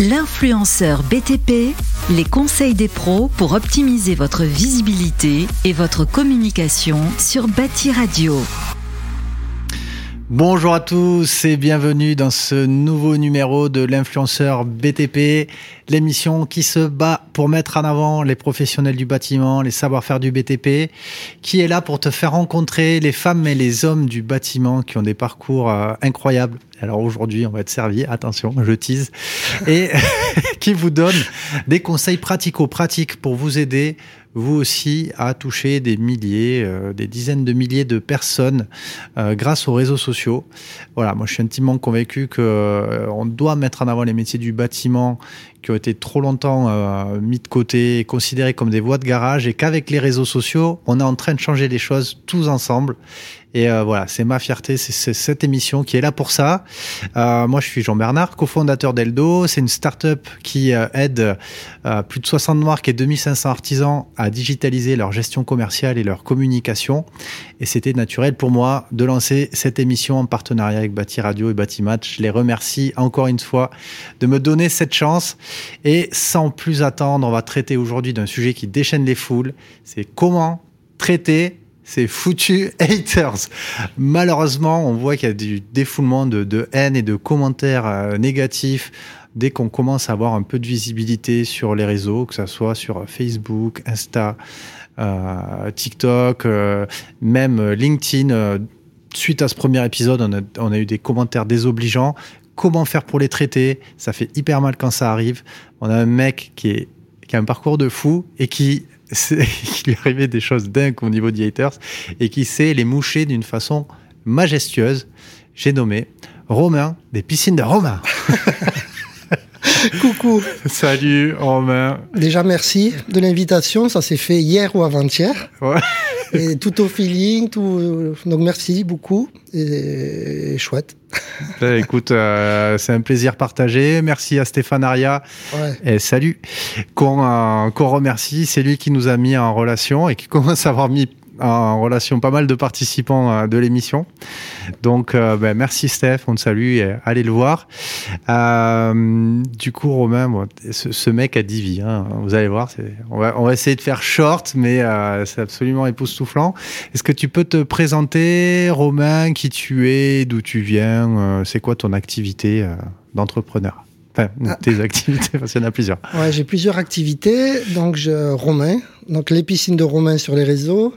L'influenceur BTP, les conseils des pros pour optimiser votre visibilité et votre communication sur Bâti Radio. Bonjour à tous et bienvenue dans ce nouveau numéro de l'influenceur BTP, l'émission qui se bat pour mettre en avant les professionnels du bâtiment, les savoir-faire du BTP, qui est là pour te faire rencontrer les femmes et les hommes du bâtiment qui ont des parcours euh, incroyables. Alors aujourd'hui, on va être servi, attention, je tease, et qui vous donne des conseils pratico-pratiques pour vous aider vous aussi à toucher des milliers, euh, des dizaines de milliers de personnes euh, grâce aux réseaux sociaux. Voilà, moi je suis intimement convaincu que euh, on doit mettre en avant les métiers du bâtiment qui ont été trop longtemps mis de côté, considérés comme des voies de garage, et qu'avec les réseaux sociaux, on est en train de changer les choses tous ensemble. Et euh, voilà, c'est ma fierté, c'est cette émission qui est là pour ça. Euh, moi, je suis Jean Bernard, cofondateur d'Eldo. C'est une start-up qui euh, aide euh, plus de 60 marques et 2500 artisans à digitaliser leur gestion commerciale et leur communication. Et c'était naturel pour moi de lancer cette émission en partenariat avec Bâti Radio et Bâti Match. Je les remercie encore une fois de me donner cette chance. Et sans plus attendre, on va traiter aujourd'hui d'un sujet qui déchaîne les foules. C'est comment traiter c'est foutu haters. Malheureusement, on voit qu'il y a du défoulement de, haine et de commentaires euh, négatifs dès qu'on commence à avoir un peu de visibilité sur les réseaux, que ce soit sur Facebook, Insta, euh, TikTok, euh, même LinkedIn. suite à ce premier épisode, on a, eu des commentaires désobligeants. Comment faire pour les traiter? Ça fait hyper mal quand ça arrive. On a un mec qui a un parcours de fou et qui qu'il lui arrivait des choses dingues au niveau des haters et qui sait les moucher d'une façon majestueuse. J'ai nommé Romain des piscines de Romain. Coucou. Salut Romain. Déjà merci de l'invitation, ça s'est fait hier ou avant-hier. Ouais. Et tout au feeling, tout. Donc merci beaucoup et chouette. Ben, écoute, euh, c'est un plaisir partagé. Merci à Stéphane Aria. Ouais. Et salut. Qu'on euh, remercie. C'est lui qui nous a mis en relation et qui commence à avoir mis en relation pas mal de participants euh, de l'émission. Donc, euh, ben, merci Steph, on te salue et allez le voir. Euh, du coup, Romain, ce, mec a 10 vies. Hein, vous allez voir, on va, on va essayer de faire short, mais c'est absolument époustouflant. Est-ce que tu peux te présenter, Romain, qui tu es, d'où tu viens, c'est quoi ton activité d'entrepreneur? Enfin, ah. tes activités, parce qu'il y en a plusieurs. Ouais, j'ai plusieurs activités. Donc, je, Romain, donc les piscines de Romain sur les réseaux.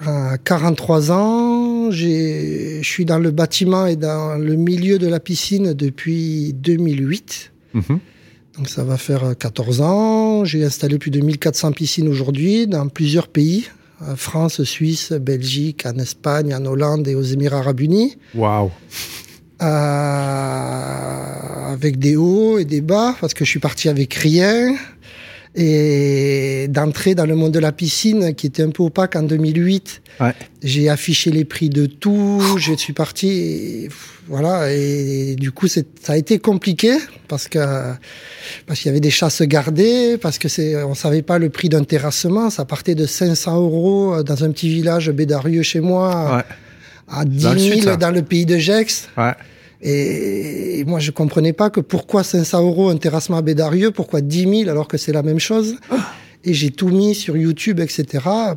À 43 ans, je suis dans le bâtiment et dans le milieu de la piscine depuis 2008. Mhm. Donc ça va faire 14 ans. J'ai installé plus de 1400 piscines aujourd'hui dans plusieurs pays. France, Suisse, Belgique, en Espagne, en Hollande et aux Émirats arabes unis. Waouh euh, avec des hauts et des bas, parce que je suis parti avec rien. Et d'entrer dans le monde de la piscine, qui était un peu opaque en 2008, ouais. j'ai affiché les prix de tout. Je suis parti, et, voilà. Et, du coup, ça a été compliqué parce que parce qu'il y avait des chasses gardées, parce que c'est, on savait pas le prix d'un terrassement. Ça partait de 500 euros dans un petit village bédarieux chez moi. Ouais à 10 000 dans le, pays de Gex. Ouais. Et, moi, je comprenais pas que pourquoi 500 euros un terrassement à Bédarieux, pourquoi 10 000 alors que c'est la même chose. Et j'ai tout mis sur YouTube, etc.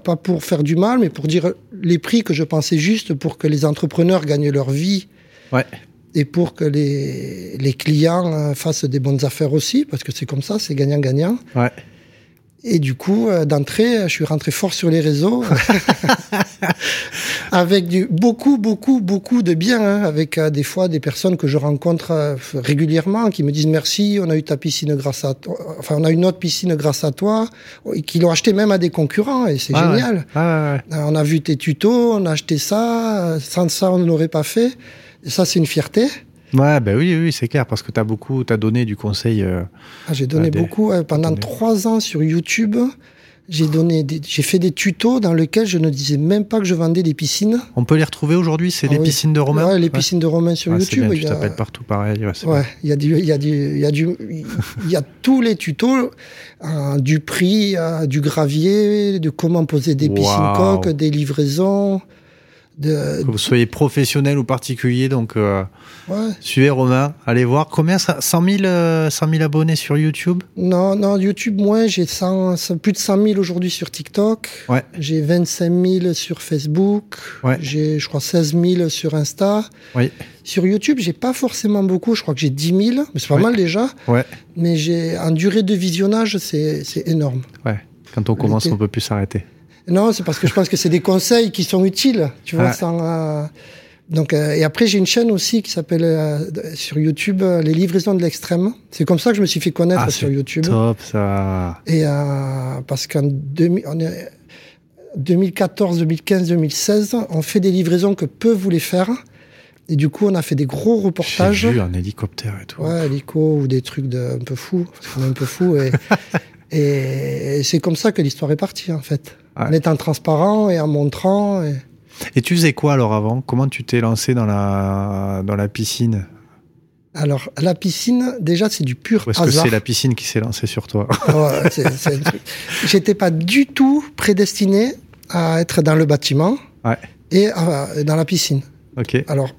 Pas pour faire du mal, mais pour dire les prix que je pensais juste pour que les entrepreneurs gagnent leur vie. Ouais. Et pour que les, les clients euh, fassent des bonnes affaires aussi, parce que c'est comme ça, c'est gagnant-gagnant. Ouais. Et du coup, euh, d'entrée, je suis rentré fort sur les réseaux, avec du, beaucoup, beaucoup, beaucoup de bien, hein, avec euh, des fois des personnes que je rencontre euh, régulièrement, qui me disent merci, on a eu ta piscine grâce à toi, enfin on a une autre piscine grâce à toi, et qui l'ont acheté même à des concurrents, et c'est ah génial. Ah ouais. on a vu tes tutos, on a acheté ça, sans ça on ne l'aurait pas fait. Et ça, c'est une fierté. Ouais, ben oui, oui, c'est clair, parce que tu as beaucoup, tu as donné du conseil. Euh, ah, j'ai donné beaucoup. pendant trois ans sur YouTube, j'ai donné, j'ai fait des tutos dans lesquels je ne disais même pas que je vendais des piscines. On peut les retrouver aujourd'hui, c'est les ah piscines de Romain. Ouais, les piscines de Romain sur YouTube. Bien, tu t'appelles partout pareil. Ouais, il y a du, il y a du, il y a du, il y a tous les tutos, hein, du prix, du gravier, de comment poser des piscines coques, des livraisons de, que vous soyez professionnel ou particulier, donc euh, ouais. suivez Romain, allez voir. Combien 100 000, 100 000 abonnés sur YouTube? Non, non, YouTube, moins, j'ai 100 plus de 100 000 aujourd'hui sur TikTok. Ouais. J'ai 25 000 sur Facebook. Ouais. J'ai, je crois, 16 000 sur Insta. Oui. Sur YouTube, j'ai pas forcément beaucoup. Je crois que j'ai 10 000, mais c'est pas mal déjà. Ouais, Mais j'ai, en durée de visionnage, c'est, énorme. ouais. Quand on commence, on peut plus s'arrêter. Non, c'est parce que je pense que c'est des conseils qui sont utiles, tu vois. Sans, euh, donc, euh, et après, j'ai une chaîne aussi qui s'appelle euh, sur YouTube Les livraisons de l'extrême. C'est comme ça que je me suis fait connaître Ah, sur YouTube. Top, ça. Et parce qu'en 2000 on est- 2014, 2015, 2016, on fait des livraisons que peu voulaient faire. Et du coup, on a fait des gros J'ai reportages. vu un hélicoptère et tout. Ouais, hélico ou des trucs de, un peu fous. Parce qu'on est un peu fous. Et, et c'est comme ça que l'histoire est partie, en fait. Ouais. En étant transparent et en montrant. Et... Et tu faisais quoi alors avant? Comment tu t'es lancé dans la, dans la piscine? Alors, la piscine, déjà, c'est du pur Ou est-ce que c'est la piscine qui s'est lancée sur toi? Ouais, c'est- c'est un truc. J'étais pas du tout prédestiné à être dans le bâtiment Ouais. et à- dans la piscine. Ok. Alors,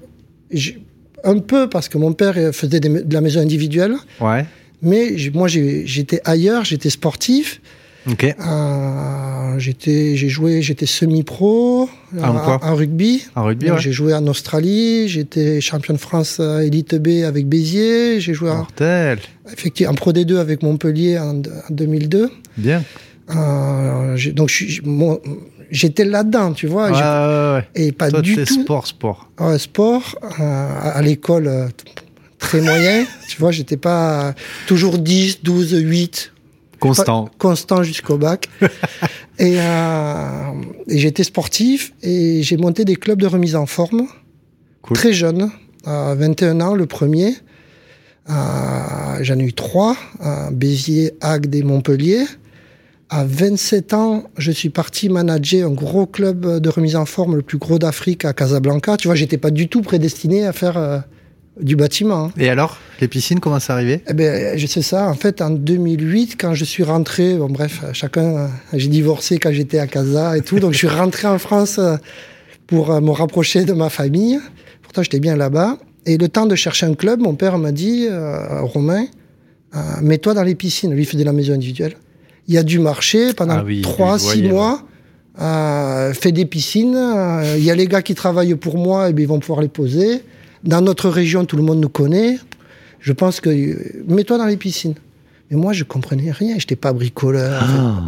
j'ai- un peu parce que mon père faisait des- de la maison individuelle, Ouais. mais j'ai- moi j'ai- j'étais ailleurs, j'étais sportif, Ok. euh, j'étais, j'ai joué, j'étais semi-pro Ah, en quoi en rugby. En rugby, ouais. J'ai joué en Australie, j'étais champion de France euh, élite B avec Béziers, j'ai joué en, Mortel. effectivement en Pro D2 avec Montpellier en, en 2002. Bien. Euh, donc j'étais là-dedans, tu vois, Ouais, ouais, ouais. et pas Toi, du tout sport, sport. Ouais, sport euh, à à l'école très moyen, tu vois, j'étais pas toujours 10, 12, 8, Constant. constant jusqu'au bac. et euh, et j'étais sportif et j'ai monté des clubs de remise en forme Cool. très jeune, à 21 ans le premier. Euh, J'en ai eu trois, à Béziers, Agde et Montpellier. À 27 ans, je suis parti manager un gros club de remise en forme, le plus gros d'Afrique, à Casablanca. Tu vois, j'étais pas du tout prédestiné à faire euh, du bâtiment. hein. Et alors, les piscines, comment c'est arrivé Eh ben, je sais ça. En fait, en 2008, quand je suis rentré, bon, bref, chacun, j'ai divorcé quand j'étais à Casa et tout, donc je suis rentré en France euh, pour euh, me rapprocher de ma famille. Pourtant, j'étais bien là-bas. Et le temps de chercher un club, mon père m'a dit, euh, Romain, euh, mets-toi dans les piscines. Lui, il faisait la maison individuelle. Il y a du marché pendant Ah oui, six mois. Euh, fais des piscines. Il y a les gars qui travaillent pour moi, et bien, ils vont pouvoir les poser. Dans notre région, tout le monde nous connaît. Je pense que mets-toi dans les piscines. Mais moi, je comprenais rien. Je n'étais pas bricoleur. Ah.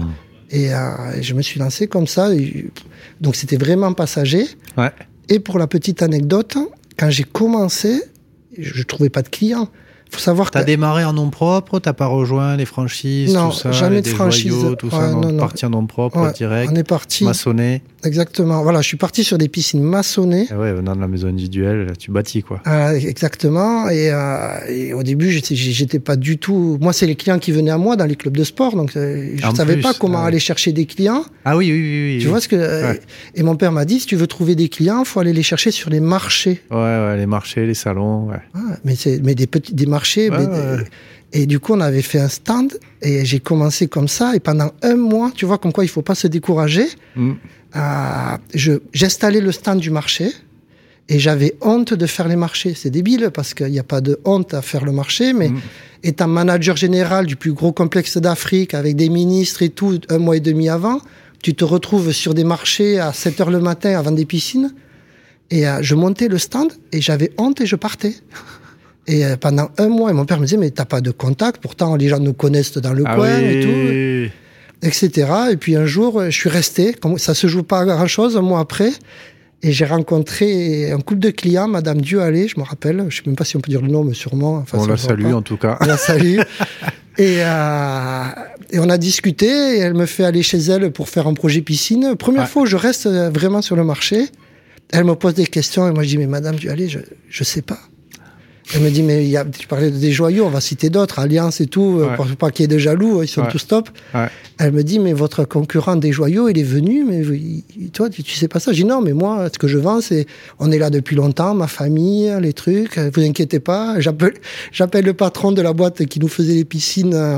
Et euh, je me suis lancé comme ça. et- donc, c'était vraiment passager. Ouais. Et pour la petite anecdote, quand j'ai commencé, je ne trouvais pas de clients. Il faut savoir que T'as démarré en nom propre, t'as pas rejoint les franchises, Non, tout ça, jamais les de franchise. joyaux, tout ça, Ouais, non, non, non. parti en nom propre, Ouais, direct, on est parti. maçonné. Exactement. Voilà, je suis parti sur des piscines maçonnées. Et ouais, venant de la maison individuelle, tu bâtis quoi. Euh, exactement. Et, euh, et au début, j'étais, pas du tout. Moi, c'est les clients qui venaient à moi dans les clubs de sport, donc euh, je En savais plus, pas comment ah aller chercher des clients. Ah oui, oui, oui. oui Tu oui. vois ce que Ouais. Et mon père m'a dit, si tu veux trouver des clients, faut aller les chercher sur les marchés. Ouais, ouais, les marchés, les salons, ouais. Ah, mais c'est mais des petits des marchés. Ouais, mais des- et du coup, on avait fait un stand et j'ai commencé comme ça. Et pendant un mois, tu vois, comme quoi il faut pas se décourager. Mm. euh, j'installais le stand du marché et j'avais honte de faire les marchés. C'est débile parce qu'il n'y a pas de honte à faire le marché, mais Mm. étant manager général du plus gros complexe d'Afrique avec des ministres et tout, un mois et demi avant, tu te retrouves sur des marchés à 7 heures le matin avant des piscines. Et euh, je montais le stand et j'avais honte et je partais. Et euh, pendant un mois, mon père me disait, mais t'as pas de contact, pourtant les gens nous connaissent dans le Ah coin et tout etc. Et puis un jour, je suis resté, ça se joue pas à grand chose, un mois après, et j'ai rencontré un couple de clients, Madame Duhalé, je me rappelle, je sais même pas si on peut dire le nom, mais sûrement. Enfin, On la salue en tout cas. On la salue. et, euh, et on a discuté, et elle me fait aller chez elle pour faire un projet piscine. Première Ouais. fois où je reste euh, vraiment sur le marché, elle me pose des questions, et moi je dis, mais Madame Duhalé, je, je sais pas. Elle me dit, mais y a, tu parlais de des joyaux, on va citer d'autres, Alliance et tout, euh, Ouais. pour pas qu'il y ait de jaloux, ils sont Ouais. tous top. Ouais. Elle me dit, mais votre concurrent des joyaux, il est venu, mais il- toi, tu, tu sais pas ça. Je dis, non, mais moi, ce que je vends, c'est, on est là depuis longtemps, ma famille, les trucs, euh, vous inquiétez pas. J'appelle, le patron de la boîte qui nous faisait les piscines, euh,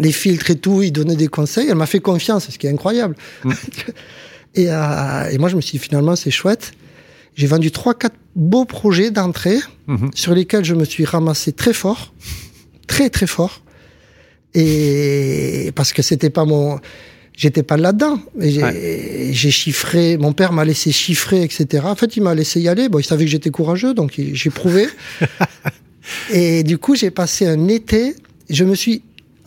les filtres et tout, il donnait des conseils. Elle m'a fait confiance, ce qui est incroyable. Mm. et, euh, et moi, je me suis dit, finalement, c'est chouette. J'ai vendu trois, quatre beaux projets d'entrée Mhm. sur lesquels je me suis ramassé très fort, très très fort, et parce que c'était pas mon, j'étais pas là-dedans. J'ai chiffré, mon père m'a laissé chiffrer, etc. En fait, il m'a laissé y aller. Bon, il savait que j'étais courageux, donc j'ai prouvé. et du coup, j'ai passé un été. Je me suis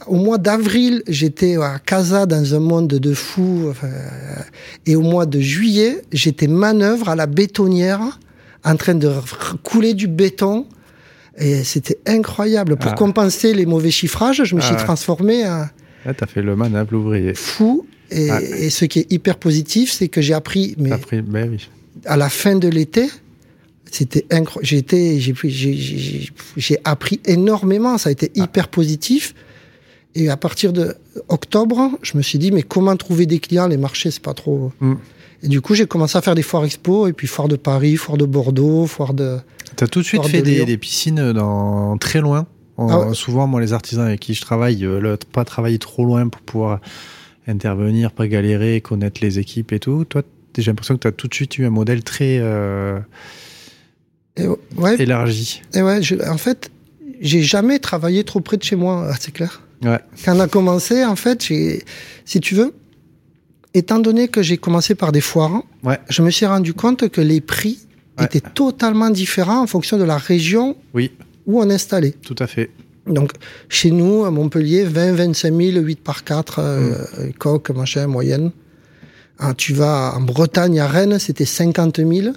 au mois d'avril, j'étais à Casa dans un monde de fous. enfin, euh, et au mois de juillet, j'étais manœuvre à la bétonnière, en train de couler du béton. Et c'était incroyable. Pour Ah. compenser les mauvais chiffrages, je me Ah suis ouais. transformé en Là, t'as fait le manable ouvrier. fou. Et, Ah. et ce qui est hyper positif, c'est que j'ai appris, mais T'as pris, ben oui. à la fin de l'été, c'était incroyable. J'ai appris énormément. Ça a été Ah. hyper positif. Et à partir de octobre, je me suis dit, mais comment trouver des clients? Les marchés, c'est pas trop. Mm. Et du coup, j'ai commencé à faire des foires expo, et puis foire de Paris, foire de Bordeaux, foire de. T'as tout de suite fait de des, piscines dans très loin. En- Ah ouais. Souvent, moi, les artisans avec qui je travaille, euh, le- pas travailler trop loin pour pouvoir intervenir, pas galérer, connaître les équipes et tout. Toi, j'ai l'impression que tu as tout de suite eu un modèle très euh, Et ouais, élargi. et ouais je- en fait, j'ai jamais travaillé trop près de chez moi, c'est clair. Ouais. Quand on a commencé, en fait, si tu veux, étant donné que j'ai commencé par des foires, Ouais. je me suis rendu compte que les prix Ouais. étaient totalement différents en fonction de la région Oui, où on installait. tout à fait. Donc, chez nous, à Montpellier, 20, 25 000, 8 par 4, euh, coque, machin, moyenne. Ah, tu vas en Bretagne, à Rennes, c'était 50 000.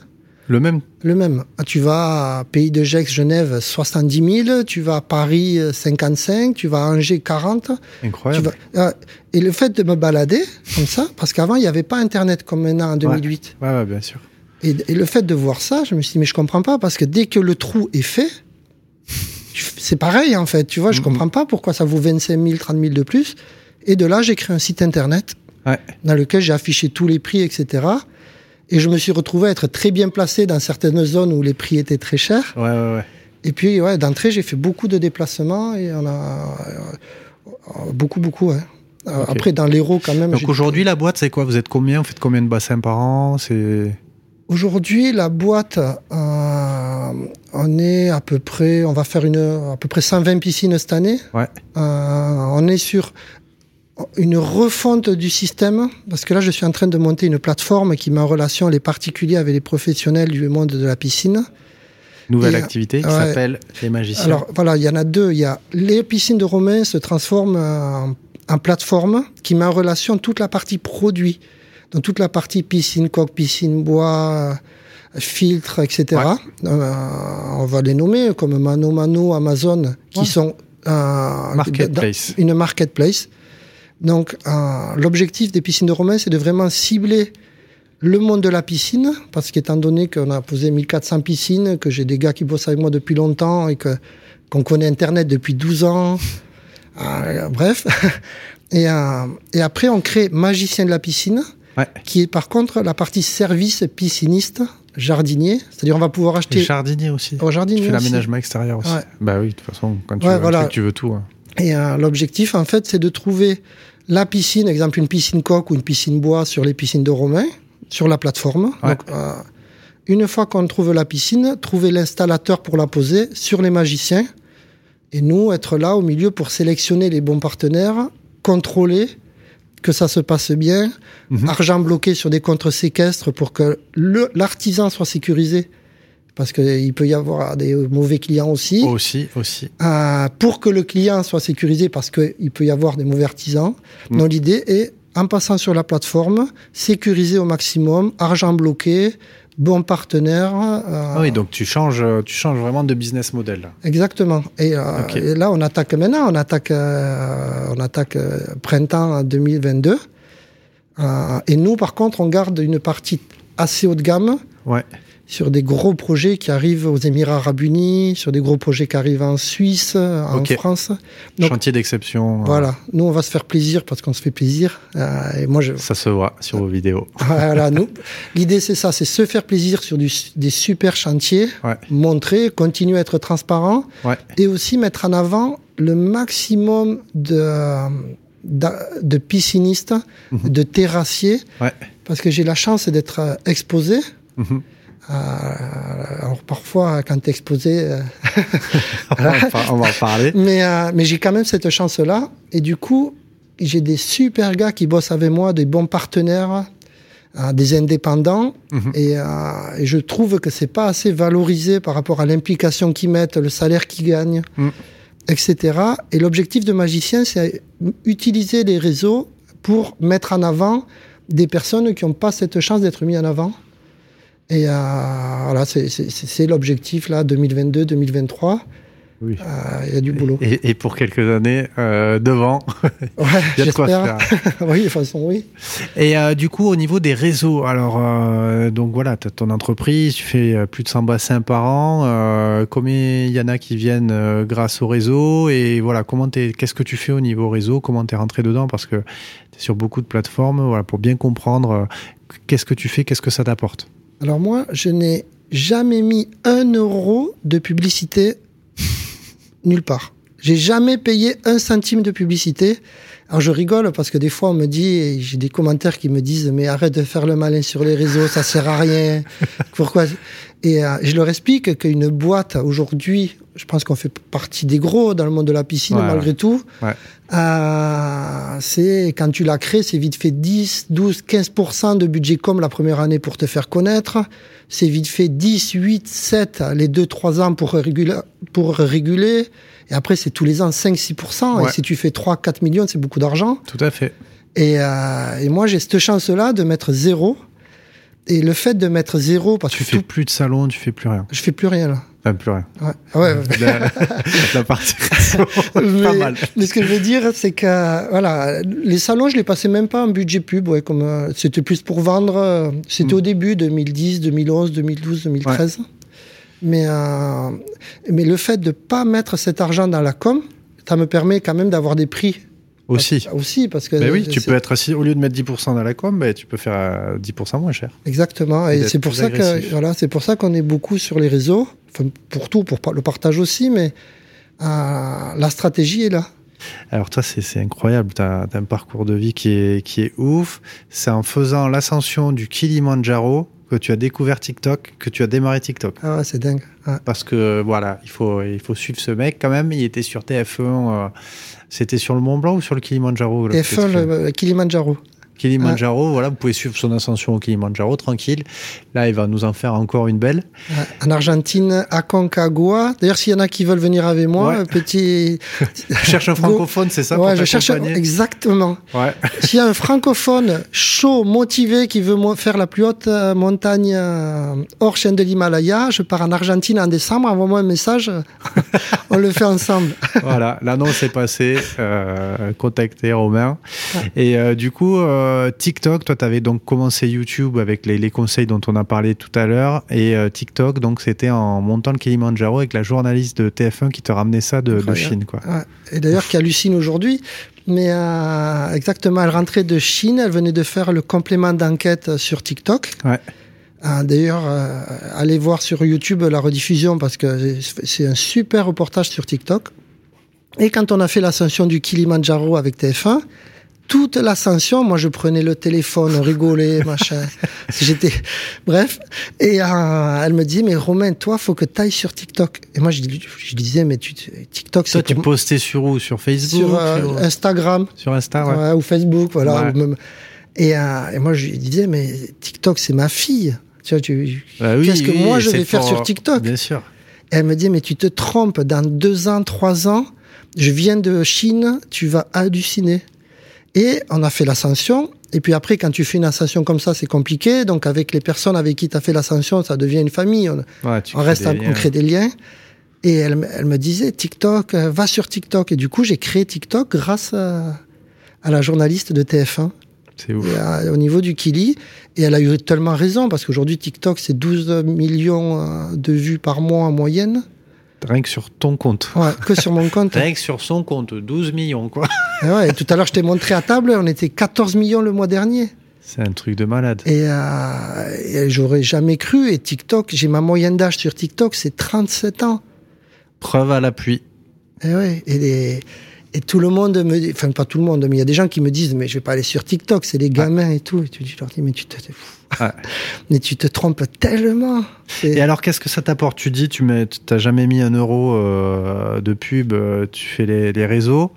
Le même. Le même. Ah, tu vas à Pays de Gex, Genève, 70 000. Tu vas à Paris, euh, 55. Tu vas à Angers, 40. Tu Incroyable. vas- ah, et le fait de me balader comme ça, parce qu'avant, il n'y avait pas Internet comme maintenant en 2008. Ouais, ouais, bien sûr. Et, et le fait de voir ça, je me suis dit, mais je comprends pas, parce que dès que le trou est fait, c'est pareil en fait, tu vois, je Mhm. comprends pas pourquoi ça vaut 25 000, 30 000 de plus. Et de là, j'ai créé un site internet Ouais. dans lequel j'ai affiché tous les prix, etc. Et je me suis retrouvé à être très bien placé dans certaines zones où les prix étaient très chers. Ouais, ouais, ouais. Et puis, ouais, d'entrée, j'ai fait beaucoup de déplacements et on a euh, beaucoup, beaucoup. Ouais. Euh. Après, dans l'Hérault, quand même. Donc aujourd'hui, la boîte, c'est quoi? Vous êtes combien? Vous faites combien de bassins par an? C'est Aujourd'hui, la boîte, euh, on est à peu près, on va faire une, à peu près 120 piscines cette année. Ouais. Euh, on est sur une refonte du système, parce que là, je suis en train de monter une plateforme qui met en relation les particuliers avec les professionnels du monde de la piscine. nouvelle Et, activité qui ouais. s'appelle les magiciens. Alors voilà, il y en a deux. Il y a les piscines de Romain se transforment en, en plateforme qui met en relation toute la partie produit, donc toute la partie piscine, coque, piscine, bois, filtre, etc. Euh, on va les nommer comme Mano Mano, Amazon, qui Ouais. sont euh, Marketplace. une marketplace. Donc euh, l'objectif des piscines de Romain, c'est de vraiment cibler le monde de la piscine, parce qu'étant donné qu'on a posé 1400 piscines, que j'ai des gars qui bossent avec moi depuis longtemps et que qu'on connaît Internet depuis 12 ans, euh, bref. Et, euh, et après, on crée Magicien de la piscine, Ouais. qui est par contre la partie service pisciniste, jardinier. C'est-à-dire, on va pouvoir acheter jardiniers aussi. au jardinier. Tu fais l'aménagement extérieur aussi. Ouais. Bah oui, de toute façon, quand tu Ouais, veux voilà. tu veux tout. hein. Et euh, l'objectif, en fait, c'est de trouver la piscine, exemple une piscine coque ou une piscine bois sur les piscines de Romain, sur la plateforme. Ouais. Donc, euh, une fois qu'on trouve la piscine, trouver l'installateur pour la poser sur les magiciens. Et nous, être là au milieu pour sélectionner les bons partenaires, contrôler que ça se passe bien, Mhm. argent bloqué sur des contre-séquestres pour que l'artisan soit sécurisé. Parce qu'il peut y avoir des mauvais clients aussi. Aussi, aussi. Euh, pour que le client soit sécurisé parce qu'il peut y avoir des mauvais artisans. Mm. Donc l'idée est, en passant sur la plateforme, sécuriser au maximum, argent bloqué, bon partenaire. euh, Ah oui, donc tu changes, tu changes vraiment de business model. Exactement. Et, euh, et là, on attaque maintenant, on attaque, on attaque printemps 2022. Euh, et nous, par contre, on garde une partie assez haut de gamme Ouais. Sur des gros projets qui arrivent aux Émirats Arabes Unis, sur des gros projets qui arrivent en Suisse, en Ok. France. Donc, Chantier d'exception. euh, Voilà, nous on va se faire plaisir parce qu'on se fait plaisir. Euh, et moi, je, Ça se voit sur vos vidéos. voilà, nous, l'idée c'est ça, c'est se faire plaisir sur du- des super chantiers, Ouais. montrer, continuer à être transparent, Ouais. et aussi mettre en avant le maximum de de piscinistes, Mhm. de terrassiers, Ouais. parce que j'ai la chance d'être euh, exposé Mhm. Alors parfois, quand tu es exposé, on, va on, va en parler. Mais, mais j'ai quand même cette chance-là. Et du coup, j'ai des super gars qui bossent avec moi, des bons partenaires, des indépendants. Mhm. Et, et, je trouve que c'est pas assez valorisé par rapport à l'implication qu'ils mettent, le salaire qu'ils gagnent. Mhm etc. Et l'objectif de magicien, c'est utiliser les réseaux pour mettre en avant des personnes qui n'ont pas cette chance d'être mis en avant. Et euh, voilà, c'est l'objectif là 2022-2023. Oui. Euh, il y a du boulot. Et, pour quelques années euh, devant, ouais, il y a de quoi faire. oui, de toute façon, oui. Et euh, du coup, au niveau des réseaux, alors, donc voilà, tu as ton entreprise, tu fais plus de 100 bassins par an. Combien il y en a qui viennent grâce au réseau? Et voilà, comment qu'est-ce que tu fais au niveau réseau? Comment tu es rentré dedans? Parce que tu es sur beaucoup de plateformes, voilà, pour bien comprendre qu'est-ce que tu fais, qu'est-ce que ça t'apporte? Alors, moi, je n'ai jamais mis un euro de publicité nulle part. J'ai jamais payé un centime de publicité. Alors je rigole parce que des fois on me dit, j'ai des commentaires qui me disent mais arrête de faire le malin sur les réseaux, ça sert à rien. Pourquoi? Et euh, je leur explique qu'une boîte aujourd'hui, je pense qu'on fait partie des gros dans le monde de la piscine malgré tout. Ouais. Euh, c'est quand tu l'as créé, c'est vite fait 10, 12, 15% de budget comme la première année pour te faire connaître. C'est vite fait 10, 8, 7 les 2, 3 ans pour réguler, pour réguler. Et après, c'est tous les ans 5, 6%. Et si tu fais 3, 4 millions, c'est beaucoup d'argent. Tout à fait. Et, euh, et moi, j'ai cette chance-là de mettre zéro. Et le fait de mettre zéro, parce tu que fais plus de salon, tu fais plus rien. Je fais plus rien là. Ah, plus rien. Ouais. Ah ouais, la, la, partie mais, pas mal. Mais ce que je veux dire, c'est que voilà, les salons, je les passais même pas en budget pub, ouais, comme euh, c'était plus pour vendre. Euh, c'était mm. au début, 2010, 2011, 2012, 2013. Ouais. Mais euh, mais le fait de pas mettre cet argent dans la com, ça me permet quand même d'avoir des prix aussi. Parce, aussi, parce que. Mais oui, tu peux être assis, au lieu de mettre 10% dans la com, bah, tu peux faire 10% moins cher. Exactement. Et, c'est pour, ça que, voilà, c'est pour ça qu'on est beaucoup sur les réseaux, enfin, pour tout, pour le partage aussi, mais euh, la stratégie est là. Alors toi, c'est incroyable, tu as, as, un parcours de vie qui est, qui est ouf. C'est en faisant l'ascension du Kilimanjaro que tu as découvert TikTok, que tu as démarré TikTok. Ah ouais, c'est dingue. Parce que voilà, il faut, il faut suivre ce mec quand même. Il était sur TF1. Euh, c'était sur le Mont Blanc ou sur le Kilimanjaro TF1, le, le Kilimanjaro. Kilimanjaro, voilà, vous pouvez suivre son ascension au Kilimanjaro tranquille. Là, il va nous en faire encore une belle. En Argentine, à Concagua. D'ailleurs, s'il y en a qui veulent venir avec moi, ouais. petit. je cherche un francophone, c'est ça Ouais, je cherche exactement. Ouais. s'il y a un francophone chaud, motivé, qui veut faire la plus haute euh, montagne euh, hors chaîne de l'Himalaya, je pars en Argentine en décembre. Envoie-moi un message, on le fait ensemble. voilà, l'annonce est passée. Euh, contactez Romain. Ouais. Et euh, du coup. Euh, TikTok, toi, tu avais donc commencé YouTube avec les, les, conseils dont on a parlé tout à l'heure. Et euh, TikTok, donc c'était en montant le Kilimanjaro avec la journaliste de TF1 qui te ramenait ça de, de Chine. Quoi. Ouais. Et d'ailleurs, qui hallucine aujourd'hui. Mais euh, exactement, elle rentrait de Chine, elle venait de faire le complément d'enquête sur TikTok. Ouais. Euh, D'ailleurs, euh, allez voir sur YouTube la rediffusion parce que c'est un super reportage sur TikTok. Et quand on a fait l'ascension du Kilimanjaro avec TF1, toute l'ascension, moi je prenais le téléphone, on rigolait, machin. J'étais, bref. Et euh, elle me dit, mais Romain, toi, faut que tu ailles sur TikTok. Et moi je, je disais, mais tu, TikTok, c'est. Toi, tu postais sur où? Sur Facebook Sur, euh, sur, Instagram. Sur Insta, ouais. ouais ou Facebook, voilà. Ouais. Ou même... et, euh, et, moi je lui disais, mais TikTok, c'est ma fille. Tu vois, tu... Bah oui, qu'est-ce que oui, moi je vais faire pour... sur TikTok? Bien sûr. Et elle me dit, mais tu te trompes, dans deux ans, trois ans, je viens de Chine, tu vas halluciner. Et on a fait l'ascension. Et puis après, quand tu fais une ascension comme ça, c'est compliqué. Donc avec les personnes avec qui tu as fait l'ascension, ça devient une famille. On, ouais, on reste, on crée des liens. Et elle, elle, me disait, TikTok, va sur TikTok. Et du coup, j'ai créé TikTok grâce à, à, la journaliste de TF1. C'est ouf. À, au niveau du Kili. Et elle a eu tellement raison, parce qu'aujourd'hui, TikTok, c'est 12 millions de vues par mois en moyenne. Rien que sur ton compte. Ouais, que sur mon compte. Rien que sur son compte, 12 millions, quoi. Et ouais, et tout à l'heure, je t'ai montré à table, on était 14 millions le mois dernier. C'est un truc de malade. Et, euh, et j'aurais jamais cru. Et TikTok, j'ai ma moyenne d'âge sur TikTok, c'est 37 ans. Preuve à l'appui. Et ouais, et, les, Et tout le monde me dit, enfin pas tout le monde, mais il y a des gens qui me disent, mais je vais pas aller sur TikTok, c'est les gamins et tout. Et tu leur dis, mais tu te, mais tu te trompes tellement. Et alors, qu'est-ce que ça t'apporte? Tu dis, tu n'as jamais mis un euro euh, de pub, euh, tu fais les, réseaux.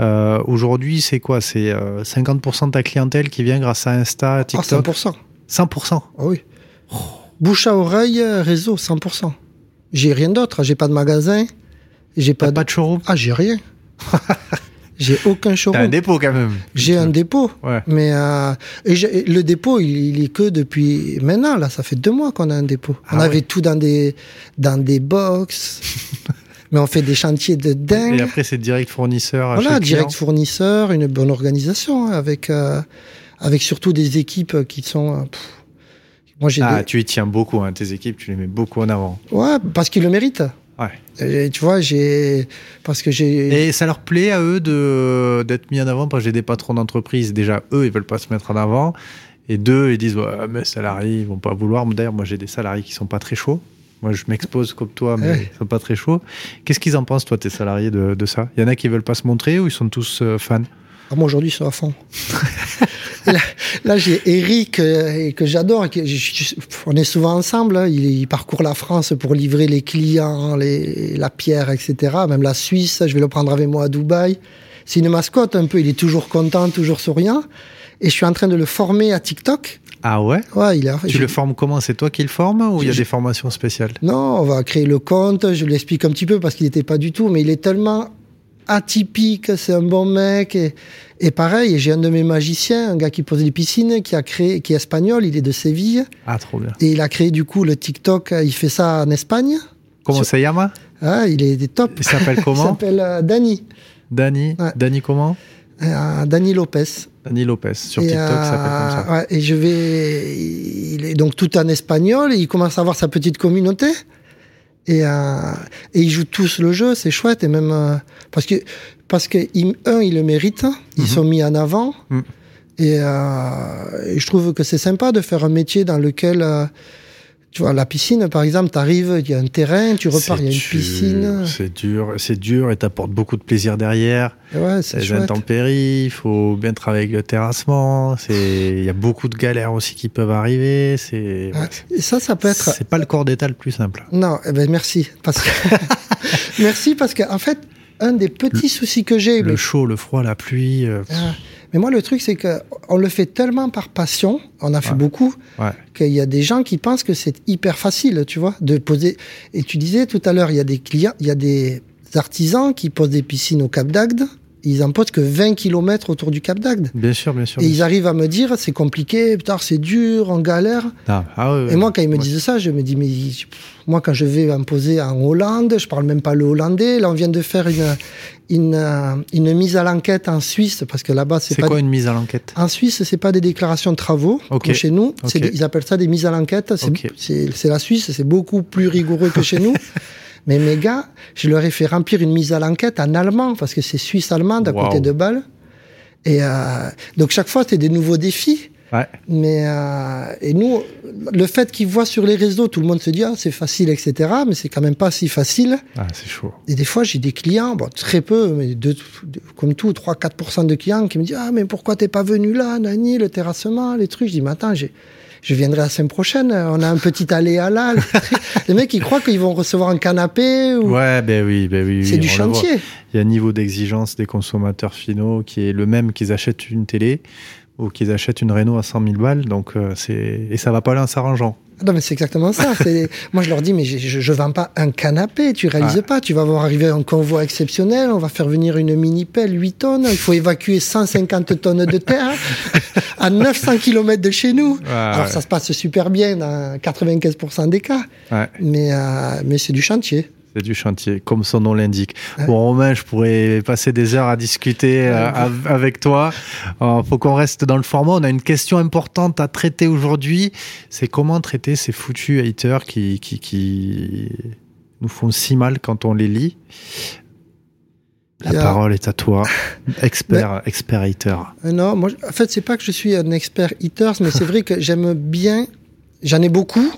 Euh, aujourd'hui, c'est quoi? C'est 50% de ta clientèle qui vient grâce à Insta, TikTok? 100%. 100% ah oui. Bouche à oreille, réseau, 100%. J'ai rien d'autre. J'ai pas de magasin. J'ai pas, pas de showroom? Ah, j'ai rien. J'ai aucun showroom. T'as un dépôt quand même. J'ai un dépôt. Ouais. Mais euh, et le dépôt, il, est que depuis maintenant. Là, ça fait deux mois qu'on a un dépôt. Ah on avait tout dans des dans des box. mais on fait des chantiers de dingue. Et après, c'est direct fournisseur. Voilà, direct fournisseur, une bonne organisation hein, avec euh, avec surtout des équipes qui sont. Euh, moi, j'ai ah, tu y tiens beaucoup, hein, tes équipes, tu les mets beaucoup en avant. Ouais, parce qu'ils le méritent. Ouais. tu vois, j'ai parce que j'ai. Et ça leur plaît à eux de d'être mis en avant parce que j'ai des patrons d'entreprise. Déjà, eux, ils veulent pas se mettre en avant. Et deux, ils disent ouais, mes salariés, ils vont pas vouloir. D'ailleurs, moi, j'ai des salariés qui sont pas très chauds. Moi, je m'expose comme toi, mais ils sont pas très chauds. Qu'est-ce qu'ils en pensent, toi, tes salariés, de, de ça? Il y en a qui veulent pas se montrer ou ils sont tous euh, fans? Ah, moi, aujourd'hui, c'est à fond. là, j'ai Eric, euh, que j'adore. On est souvent ensemble. Hein. Il, parcourt la France pour livrer les clients, les, la pierre, etc. Même la Suisse. Je vais le prendre avec moi à Dubaï. C'est une mascotte un peu. Il est toujours content, toujours souriant. Et je suis en train de le former à TikTok. Ah ouais? Ouais, il a. Tu le formes comment? C'est toi qui le formes ou il y a des formations spéciales? Non, on va créer le compte. Je lui explique un petit peu parce qu'il n'était pas du tout, mais il est tellement atypique, c'est un bon mec. Et, et pareil, j'ai un de mes magiciens, un gars qui pose des piscines, qui a créé, qui est espagnol, il est de Séville. Ah, trop bien. Et il a créé du coup le TikTok, il fait ça en Espagne. Comment ça llama? Ah, il est top. Il s'appelle comment? Il s'appelle euh, Dani. Dani? Dani comment? Euh, Dani Lopez. Dani Lopez. Sur TikTok, ça s'appelle comme ça. Ouais, et je vais. Il est donc tout en espagnol et il commence à avoir sa petite communauté. Et, euh, et ils jouent tous le jeu, c'est chouette. Et même euh, parce que parce que un, ils le méritent, ils mhm. sont mis en avant. Mhm. Et, euh, et, je trouve que c'est sympa de faire un métier dans lequel euh, tu vois, la piscine, par exemple, tu arrives, il y a un terrain, tu repars, il y a une piscine. C'est dur, c'est dur et t'apportes beaucoup de plaisir derrière. Ouais, c'est Les intempéries, il faut bien travailler avec le terrassement. Il y a beaucoup de galères aussi qui peuvent arriver. C'est. et ça, ça peut être. C'est pas le corps d'état le plus simple. Non, eh ben merci. Parce que... merci parce qu'en en fait, un des petits soucis que j'ai. Le chaud, le froid, la pluie. Euh, ah. Mais moi, le truc, c'est qu'on le fait tellement par passion, on a fait beaucoup, qu'il y a des gens qui pensent que c'est hyper facile, tu vois, de poser. Et tu disais tout à l'heure, il y a des clients, il y a des artisans qui posent des piscines au Cap d'Agde ils en posent que 20 km autour du Cap d'Agde. Bien sûr, bien sûr. Et ils arrivent à me dire, c'est compliqué, putain, c'est dur, en galère. Ah, ah et moi, quand ils me disent ça, je me dis, mais moi, quand je vais me poser en Hollande, je parle même pas le hollandais. Là, on vient de faire une, une, une mise à l'enquête en Suisse, parce que là-bas, c'est pas. C'est quoi une mise à l'enquête? En Suisse, c'est pas des déclarations de travaux, comme chez nous. ils appellent ça des mises à l'enquête. C'est la Suisse, c'est beaucoup plus rigoureux que chez nous. Mais mes gars, je leur ai fait remplir une mise à l'enquête en allemand, parce que c'est suisse-allemand à côté de Bâle. Et euh, donc chaque fois, c'était des nouveaux défis. Ouais. Mais euh, et nous, le fait qu'ils voient sur les réseaux, tout le monde se dit ah, c'est facile, etc. Mais c'est quand même pas si facile. Ah, c'est chaud. Et des fois, j'ai des clients, bon, très peu, mais de, comme tout, 3-4% de clients qui me disent ah mais pourquoi t'es pas venu là, Nani, le terrassement, les trucs. Je dis mais attends, j'ai je viendrai la semaine prochaine. On a un petit à là. les mecs, ils croient qu'ils vont recevoir un canapé. Ou... Ouais, ben oui, ben oui. C'est du chantier. Il y a un niveau d'exigence des consommateurs finaux qui est le même qu'ils achètent une télé ou qu'ils achètent une Renault à 100 000 balles. Donc, euh, c'est et ça va pas aller en s'arrangeant. Non, mais c'est exactement ça. Moi, je leur dis, mais je, je vends pas un canapé, tu réalises pas. Tu vas voir arriver un convoi exceptionnel, on va faire venir une mini-pelle, 8 tonnes, il faut évacuer 150 tonnes de terre à 900 km de chez nous. Alors, ça se passe super bien dans 95% des cas. Mais, euh, mais c'est du chantier. C'est du chantier, comme son nom l'indique. Bon, Romain, je pourrais passer des heures à discuter euh, avec toi. Il euh, faut qu'on reste dans le format. On a une question importante à traiter aujourd'hui. C'est comment traiter ces foutus haters qui, qui, qui nous font si mal quand on les lit? La parole est à toi, expert, expert hater. Euh, non, moi, en fait, c'est pas que je suis un expert haters, mais c'est vrai que j'aime bien. J'en ai beaucoup,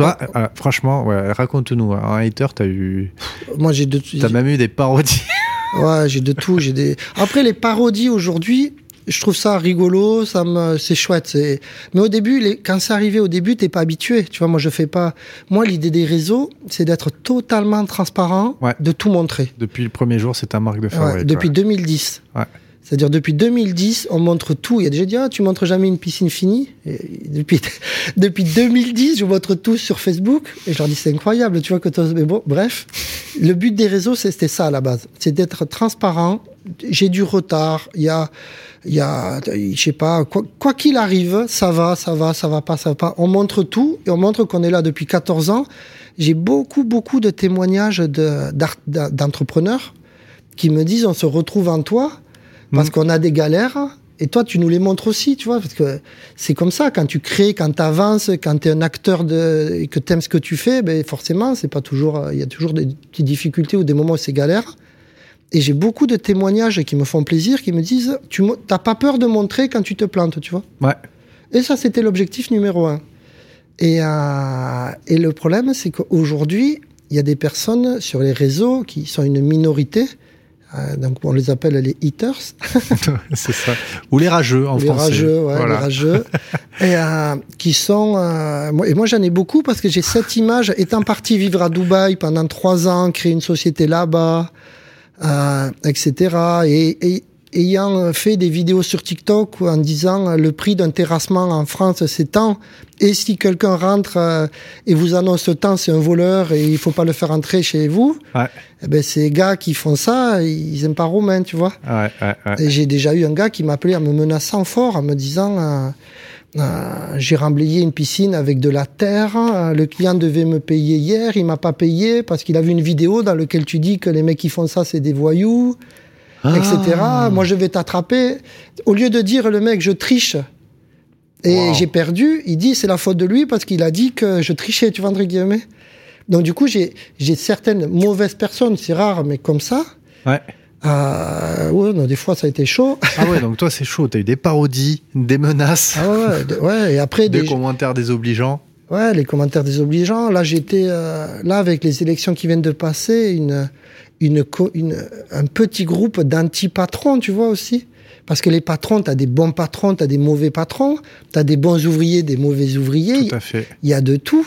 toi, ah. euh, franchement, raconte-nous. Un hater, t'as eu. Moi, j'ai deux. T'as même eu des parodies. Ouais, j'ai de tout. J'ai des. Après les parodies aujourd'hui, je trouve ça rigolo, ça me, c'est chouette. Mais au début, les... quand c'est arrivé au début, t'es pas habitué. Tu vois, moi, je fais pas. Moi, l'idée des réseaux, c'est d'être totalement transparent, de tout montrer. Depuis le premier jour, c'est ta marque de fabrique. depuis 2010. C'est-à-dire depuis 2010, on montre tout. Il y a déjà dit, ah, tu montres jamais une piscine finie. depuis, depuis 2010, je montre tout sur Facebook. Et je leur dis, c'est incroyable, tu vois que Mais bon, bref. Le but des réseaux, c'était ça à la base. C'est d'être transparent. J'ai du retard. Il y a, il y a, je sais pas, quoi qu'il arrive, ça va, ça va, ça va pas, ça va pas. On montre tout et on montre qu'on est là depuis 14 ans. J'ai beaucoup, beaucoup de témoignages d'entrepreneurs qui me disent, on se retrouve en toi parce mm. qu'on a des galères. Et toi, tu nous les montres aussi, tu vois, parce que c'est comme ça. Quand tu crées, quand tu avances, quand tu es un acteur de, et que tu aimes ce que tu fais, ben forcément, c'est pas toujours. Il y a toujours des petites difficultés ou des moments où c'est galère. Et j'ai beaucoup de témoignages qui me font plaisir, qui me disent Tu n'as pas peur de montrer quand tu te plantes, tu vois. Ouais. Et ça, c'était l'objectif numéro un. Et, euh, et le problème, c'est qu'aujourd'hui, il y a des personnes sur les réseaux qui sont une minorité euh, donc on les appelle les haters. c'est ça. Ou les rageux en les français. Rageux, ouais, Les rageux. et euh, qui sont. Euh, moi, et moi j'en ai beaucoup parce que j'ai cette image. Étant parti vivre à Dubaï pendant trois ans, créer une société là-bas, euh, etc. Et, et, ayant fait des vidéos sur TikTok en disant le prix d'un terrassement en France c'est tant et si quelqu'un rentre euh, et vous annonce tant c'est un voleur et il faut pas le faire entrer chez vous ouais. eh ben ces gars qui font ça ils aiment pas Romain tu vois ouais, ouais, et j'ai déjà eu un gars qui m'appelait en me menaçant fort en me disant euh, euh, j'ai remblayé une piscine avec de la terre. Le client devait me payer hier, il m'a pas payé parce qu'il a vu une vidéo dans laquelle tu dis que les mecs qui font ça c'est des voyous etc. Ah. Moi, je vais t'attraper. Au lieu de dire le mec, je triche et j'ai perdu, il dit c'est la faute de lui parce qu'il a dit que je trichais, tu vois, entre guillemets. Donc, du coup, j'ai certaines mauvaises personnes, c'est rare, mais comme ça. Ouais. Euh, ouais, non, des fois ça a été chaud. Ah ouais, donc toi c'est chaud. T'as eu des parodies, des menaces. Ah ouais, ouais, et après des, des commentaires désobligeants. Ouais, les commentaires désobligeants. Là, j'étais euh, là avec les élections qui viennent de passer, une une, une, un petit groupe d'anti-patrons, tu vois aussi. Parce que les patrons, tu as des bons patrons, tu as des mauvais patrons, tu as des bons ouvriers, des mauvais ouvriers. Tout à fait. Il y a de tout.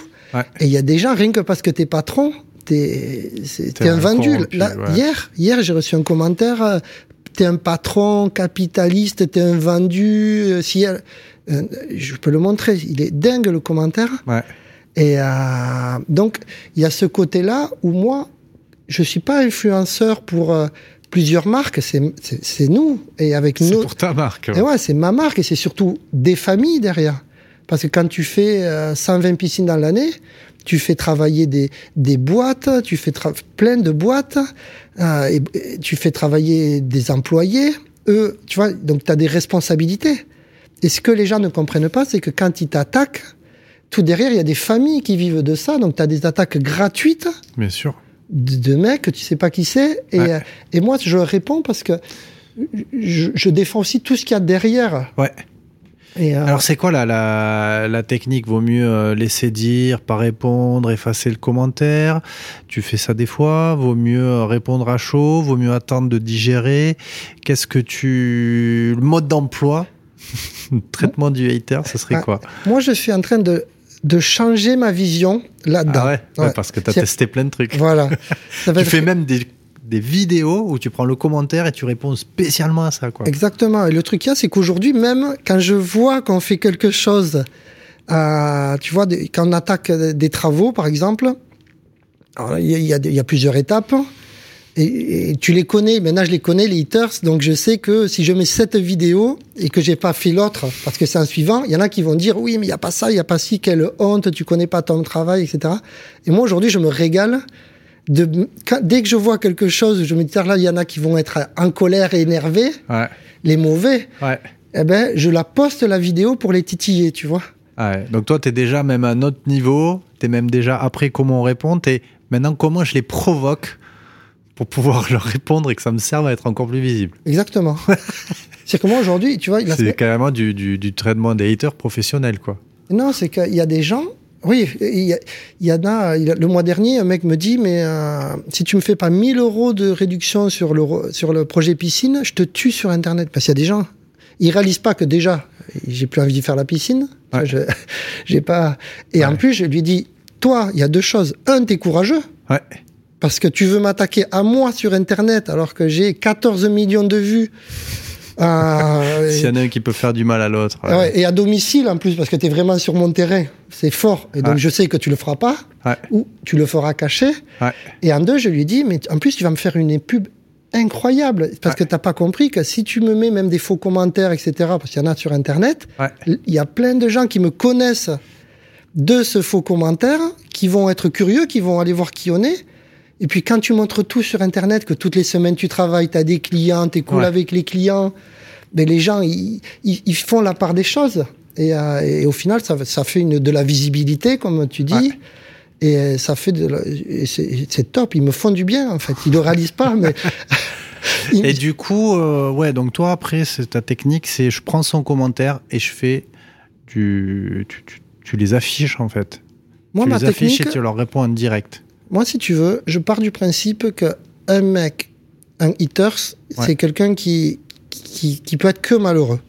Et il y a des gens, rien que parce que tu es patron, tu es, un, vendu. Là, Hier, hier j'ai reçu un commentaire, euh, tu es un patron capitaliste, tu es un vendu. Euh, si, euh, je peux le montrer, il est dingue le commentaire. Ouais. Et donc, il y a ce côté-là où moi, je suis pas influenceur pour euh, plusieurs marques, c'est nous et avec nous. C'est pour ta marque. Et ouais, c'est ma marque et c'est surtout des familles derrière. Parce que quand tu fais 120 euh, piscines dans l'année, tu fais travailler des, des boîtes, tu fais plein de boîtes, euh, et, tu fais travailler des employés. Eux, tu vois, donc tu as des responsabilités. Et ce que les gens ne comprennent pas, c'est que quand ils t'attaquent, tout derrière, il y a des familles qui vivent de ça, donc tu as des attaques gratuites. Bien sûr de, mecs que tu sais pas qui c'est. Et, euh, et, moi, je réponds parce que je, défends aussi tout ce qu'il y a derrière. Ouais. Et euh, Alors c'est quoi la, la, la, technique? Vaut mieux euh, laisser dire, pas répondre, effacer le commentaire? Tu fais ça des fois? Vaut mieux répondre à chaud? Vaut mieux attendre de digérer? Qu'est-ce que tu le mode d'emploi, traitement du hater, ce serait ah, quoi? Moi, je suis en train de de changer ma vision là-dedans. Ah ouais, parce que tu as testé plein de trucs. Voilà. tu fais même des, des, vidéos où tu prends le commentaire et tu réponds spécialement à ça. Quoi. Exactement. Et le truc, c'est qu'aujourd'hui, même quand je vois qu'on fait quelque chose, euh, tu vois, quand on attaque des travaux, par exemple, il y, y, a plusieurs étapes et, tu les connais, maintenant je les connais, les haters, donc je sais que si je mets cette vidéo et que j'ai pas fait l'autre, parce que c'est un suivant, il y en a qui vont dire oui, mais il y a pas ça, il y a pas ci, quelle honte, tu connais pas ton travail, etc. Et moi aujourd'hui, je me régale. De, dès que je vois quelque chose, je me dis là, il y en a qui vont être en colère et énervés, ouais. les mauvais. Ouais. Eh ben, je la poste la vidéo pour les titiller, tu vois. Ouais. Donc toi, tu es déjà même à un autre niveau, tu es même déjà après comment on répond, et maintenant comment je les provoque pour pouvoir leur répondre et que ça me serve à être encore plus visible. Exactement. c'est que moi aujourd'hui, tu vois, c'est carrément du, du, du, traitement des haters professionnels, quoi. Non, c'est qu'il y a des gens, Oui, il y, en a. Le mois dernier, un mec me dit mais euh, si tu me fais pas 1000 euros de réduction sur le sur le projet piscine, je te tue sur Internet. Parce qu'il y a des gens, ils réalisent pas que déjà, j'ai plus envie de faire la piscine. Je, j'ai pas. Et en plus, je lui dis, toi, il y a deux choses. Un, t'es courageux. Ouais. Parce que tu veux m'attaquer à moi sur Internet alors que j'ai 14 millions de vues. Euh, S'il y en a un qui peut faire du mal à l'autre. Ouais. et à domicile en plus, parce que tu es vraiment sur mon terrain. C'est fort. Et donc je sais que tu le feras pas. Ou tu le feras caché. Et en deux, je lui dis, mais en plus, tu vas me faire une pub incroyable. Parce que tu n'as pas compris que si tu me mets même des faux commentaires, etc., parce qu'il y en a sur Internet, il y a plein de gens qui me connaissent de ce faux commentaire, qui vont être curieux, qui vont aller voir qui on est. Et puis quand tu montres tout sur Internet, que toutes les semaines tu travailles, tu as des clients, tu es cool avec les clients, ben, les gens, ils, ils, font la part des choses. Et, euh, et au final, ça, ça, fait une, de la visibilité, comme tu dis. Et ça fait de c'est top. Ils me font du bien, en fait. Ils ne le réalisent pas, mais. et du coup, euh, ouais, donc toi, après, ta technique, c'est je prends son commentaire et je fais du. Tu, tu, tu les affiches, en fait. Moi, tu ma les affiches et tu leur réponds en direct. Moi, si tu veux, je pars du principe que un mec, un hitter, c'est quelqu'un qui, qui, qui, peut être que malheureux.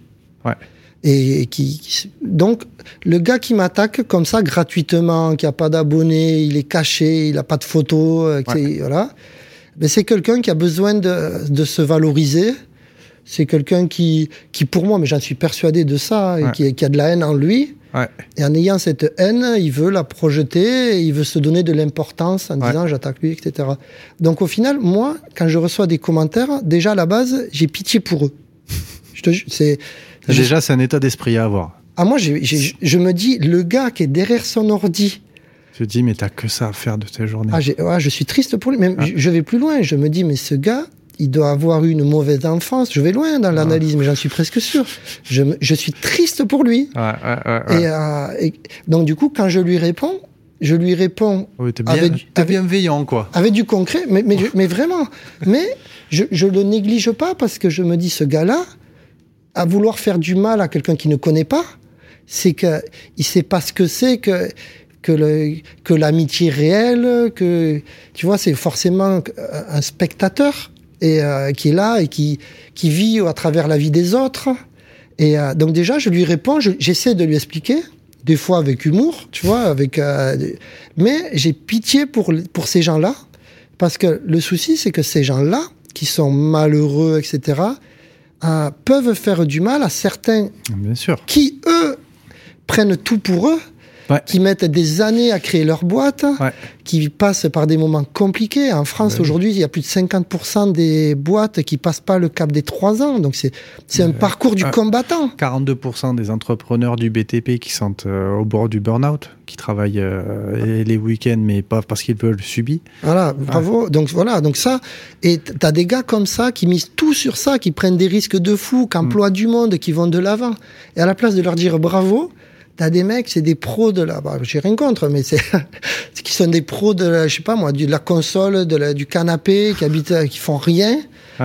Ouais. Et, qui, donc, le gars qui m'attaque comme ça gratuitement, qui a pas d'abonnés, il est caché, il a pas de photos, euh, voilà. Mais c'est quelqu'un qui a besoin de, de se valoriser. C'est quelqu'un qui, qui, pour moi, mais j'en suis persuadé de ça, et qui, qui, a de la haine en lui. Et en ayant cette haine, il veut la projeter, il veut se donner de l'importance en disant j'attaque lui, etc. Donc au final, moi, quand je reçois des commentaires, déjà à la base, j'ai pitié pour eux. je te, c'est, déjà, c'est un état d'esprit à avoir. Ah, moi, je me dis, le gars qui est derrière son ordi, je dis, mais t'as que ça à faire de tes journées. Ah, je suis triste pour lui. Même, ah. je vais plus loin. Je me dis, mais ce gars, il doit avoir eu une mauvaise enfance. Je vais loin dans l'analyse, mais j'en suis presque sûr. Je, je, suis triste pour lui. Ouais, euh, et, donc, du coup, quand je lui réponds, je lui réponds oui, bien, avec, bienveillant, quoi. Avec du concret, mais, mais, mais vraiment. mais je le néglige pas parce que je me dis, ce gars-là, à vouloir faire du mal à quelqu'un qui ne connaît pas, c'est qu'il ne sait pas ce que c'est que que l'amitié réelle, que tu vois, c'est forcément un spectateur et euh, qui est là et qui, qui vit à travers la vie des autres. Et euh, donc déjà, je lui réponds, j'essaie de lui expliquer, des fois avec humour, tu vois, avec. Euh, mais j'ai pitié pour pour ces gens-là, parce que le souci, c'est que ces gens-là, qui sont malheureux, etc., peuvent faire du mal à certains, Bien sûr. qui eux prennent tout pour eux qui mettent des années à créer leur boîte, qui passent par des moments compliqués. En France, ben aujourd'hui, il y a plus de 50% des boîtes qui passent pas le cap des 3 ans. Donc, c'est un parcours du combattant. 42% des entrepreneurs du BTP qui sont euh, au bord du burn-out, qui travaillent euh, les week-ends, mais pas parce qu'ils veulent subir. Voilà, bravo. Donc, voilà, donc ça. Et tu as des gars comme ça qui misent tout sur ça, qui prennent des risques de fou, qui emploient mm. du monde, qui vont de l'avant. Et à la place de leur dire bravo, T'as des mecs, c'est des pros de la, bah, j'ai rien contre, mais c'est, qui sont des pros de la, je sais pas moi, de la console, de la, du canapé, qui habitent, qui font rien,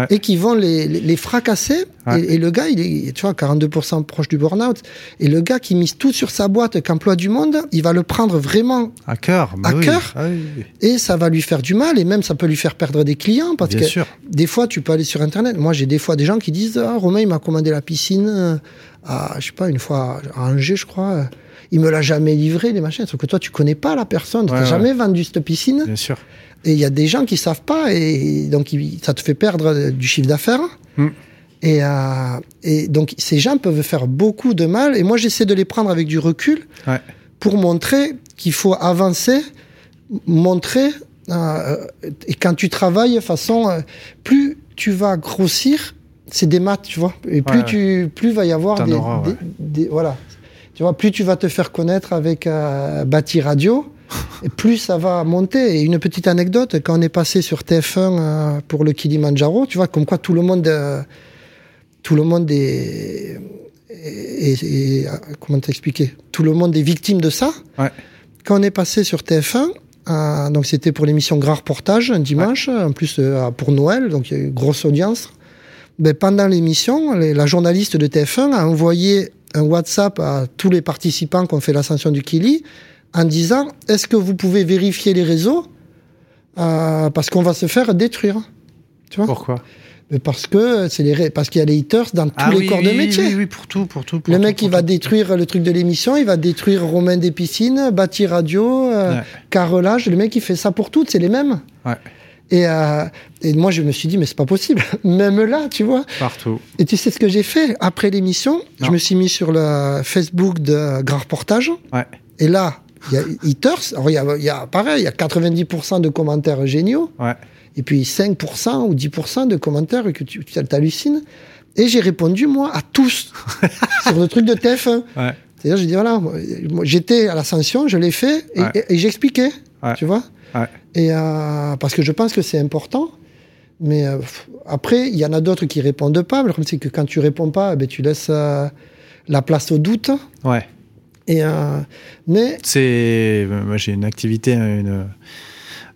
et qui vont les, les, fracasser. Et, le gars, il est, tu vois, 42% proche du burn-out. Et le gars qui mise tout sur sa boîte, qu'emploie du monde, il va le prendre vraiment à cœur, à cœur. Ah et ça va lui faire du mal, et même ça peut lui faire perdre des clients, parce que des fois, tu peux aller sur Internet. Moi, j'ai des fois des gens qui disent, ah, Romain, il m'a commandé la piscine à, je sais pas, une fois à Angers, je crois. Il me l'a jamais livré, les machins. Sauf que toi, tu connais pas la personne, tu n'as jamais vendu cette piscine. Bien sûr. Et il y a des gens qui savent pas, et donc ça te fait perdre du chiffre d'affaires. Hmm. Et, euh, et, donc ces gens peuvent faire beaucoup de mal. Et moi, j'essaie de les prendre avec du recul pour montrer qu'il faut avancer, montrer. Euh, et quand tu travailles, de façon, euh, plus tu vas grossir, c'est des maths, tu vois. Et plus tu, plus va y avoir des, voilà. Tu vois, plus tu vas te faire connaître avec Bâti Radio, et plus ça va monter. Et une petite anecdote, quand on est passé sur TF1 euh, pour le Kilimanjaro, tu vois, comme quoi tout le monde, euh, tout le monde est, est, comment t'expliquer? Tout le monde est victime de ça. Quand on est passé sur TF1, donc c'était pour l'émission Grand Reportage un dimanche, en plus pour Noël, donc il y a eu une grosse audience ben, pendant l'émission, la journaliste de TF1 a envoyé un WhatsApp à tous les participants qui ont fait l'ascension du Kili en disant est-ce que vous pouvez vérifier les réseaux euh, parce qu'on va se faire détruire. Tu vois? Pourquoi? Parce que c'est les parce qu'il y a les haters dans tous ah les corps de métier. Oui, oui, pour tout, pour tout. le mec, il va détruire le truc de l'émission, il va détruire Romain des piscines, Bâti Radio, euh, Carrelage. Le mec, il fait ça pour toutes, c'est les mêmes. Ouais. Et, euh, et, moi, je me suis dit, mais c'est pas possible. Même là, tu vois. Partout. Et tu sais ce que j'ai fait après l'émission? Je me suis mis sur le Facebook de Grand Reportage. Ouais. Et là, il y a. Alors, il y a, il y a pareil, il y a 90% de commentaires géniaux. Ouais et puis 5% ou 10% de commentaires que tu t'hallucines. Et j'ai répondu, moi, à tous, sur le truc de TF1. Ouais. C'est-à-dire, j'ai dit, voilà, j'étais à l'ascension, je l'ai fait, et, j'expliquais, tu vois. Et, euh, parce que je pense que c'est important. Mais euh, après, il y en a d'autres qui répondent pas. Mais le problème, c'est que quand tu réponds pas, ben, tu laisses euh, la place au doute. Ouais. Et, mais. C'est. Moi, j'ai une activité, une